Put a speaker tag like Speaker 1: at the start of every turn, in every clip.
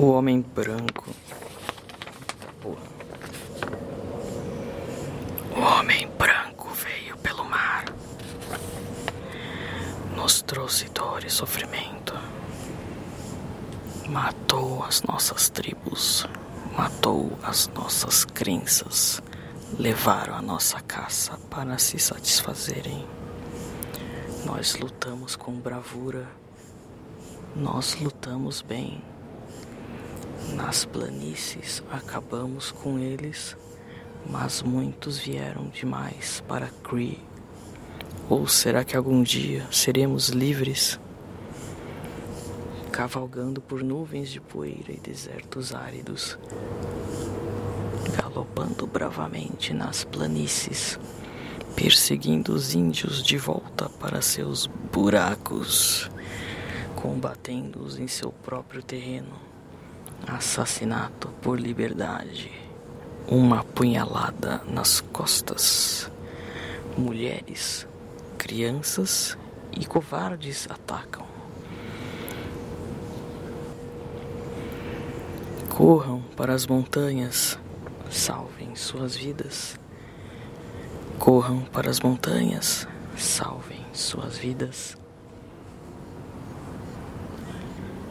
Speaker 1: O homem branco. O homem branco veio pelo mar. Nos trouxe dor e sofrimento. Matou as nossas tribos. Matou as nossas crenças. Levaram a nossa caça para se satisfazerem. Nós lutamos com bravura. Nós lutamos bem. Nas planícies acabamos com eles, mas muitos vieram demais para Cree. Ou será que algum dia seremos livres? Cavalgando por nuvens de poeira e desertos áridos, galopando bravamente nas planícies, perseguindo os índios de volta para seus buracos, combatendo-os em seu próprio terreno assassinato por liberdade, uma punhalada nas costas. Mulheres, crianças e covardes atacam. Corram para as montanhas, salvem suas vidas. Corram para as montanhas, salvem suas vidas.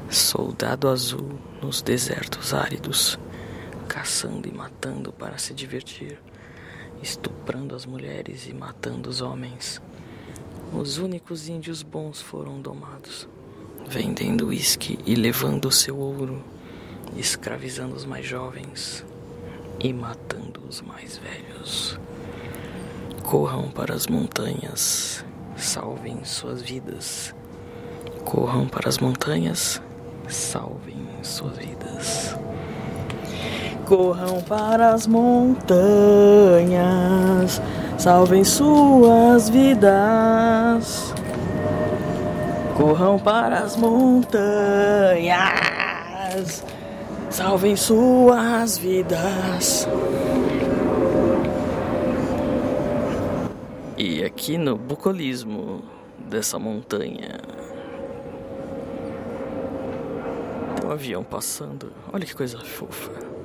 Speaker 1: Soldado azul nos desertos áridos, caçando e matando para se divertir, estuprando as mulheres e matando os homens. Os únicos índios bons foram domados, vendendo uísque e levando seu ouro, escravizando os mais jovens e matando os mais velhos. Corram para as montanhas, salvem suas vidas. Corram para as montanhas, salvem suas vidas. Corram para as montanhas, salvem suas vidas. Corram para as montanhas, salvem suas vidas. E aqui no bucolismo dessa montanha um avião passando. Olha que coisa fofa.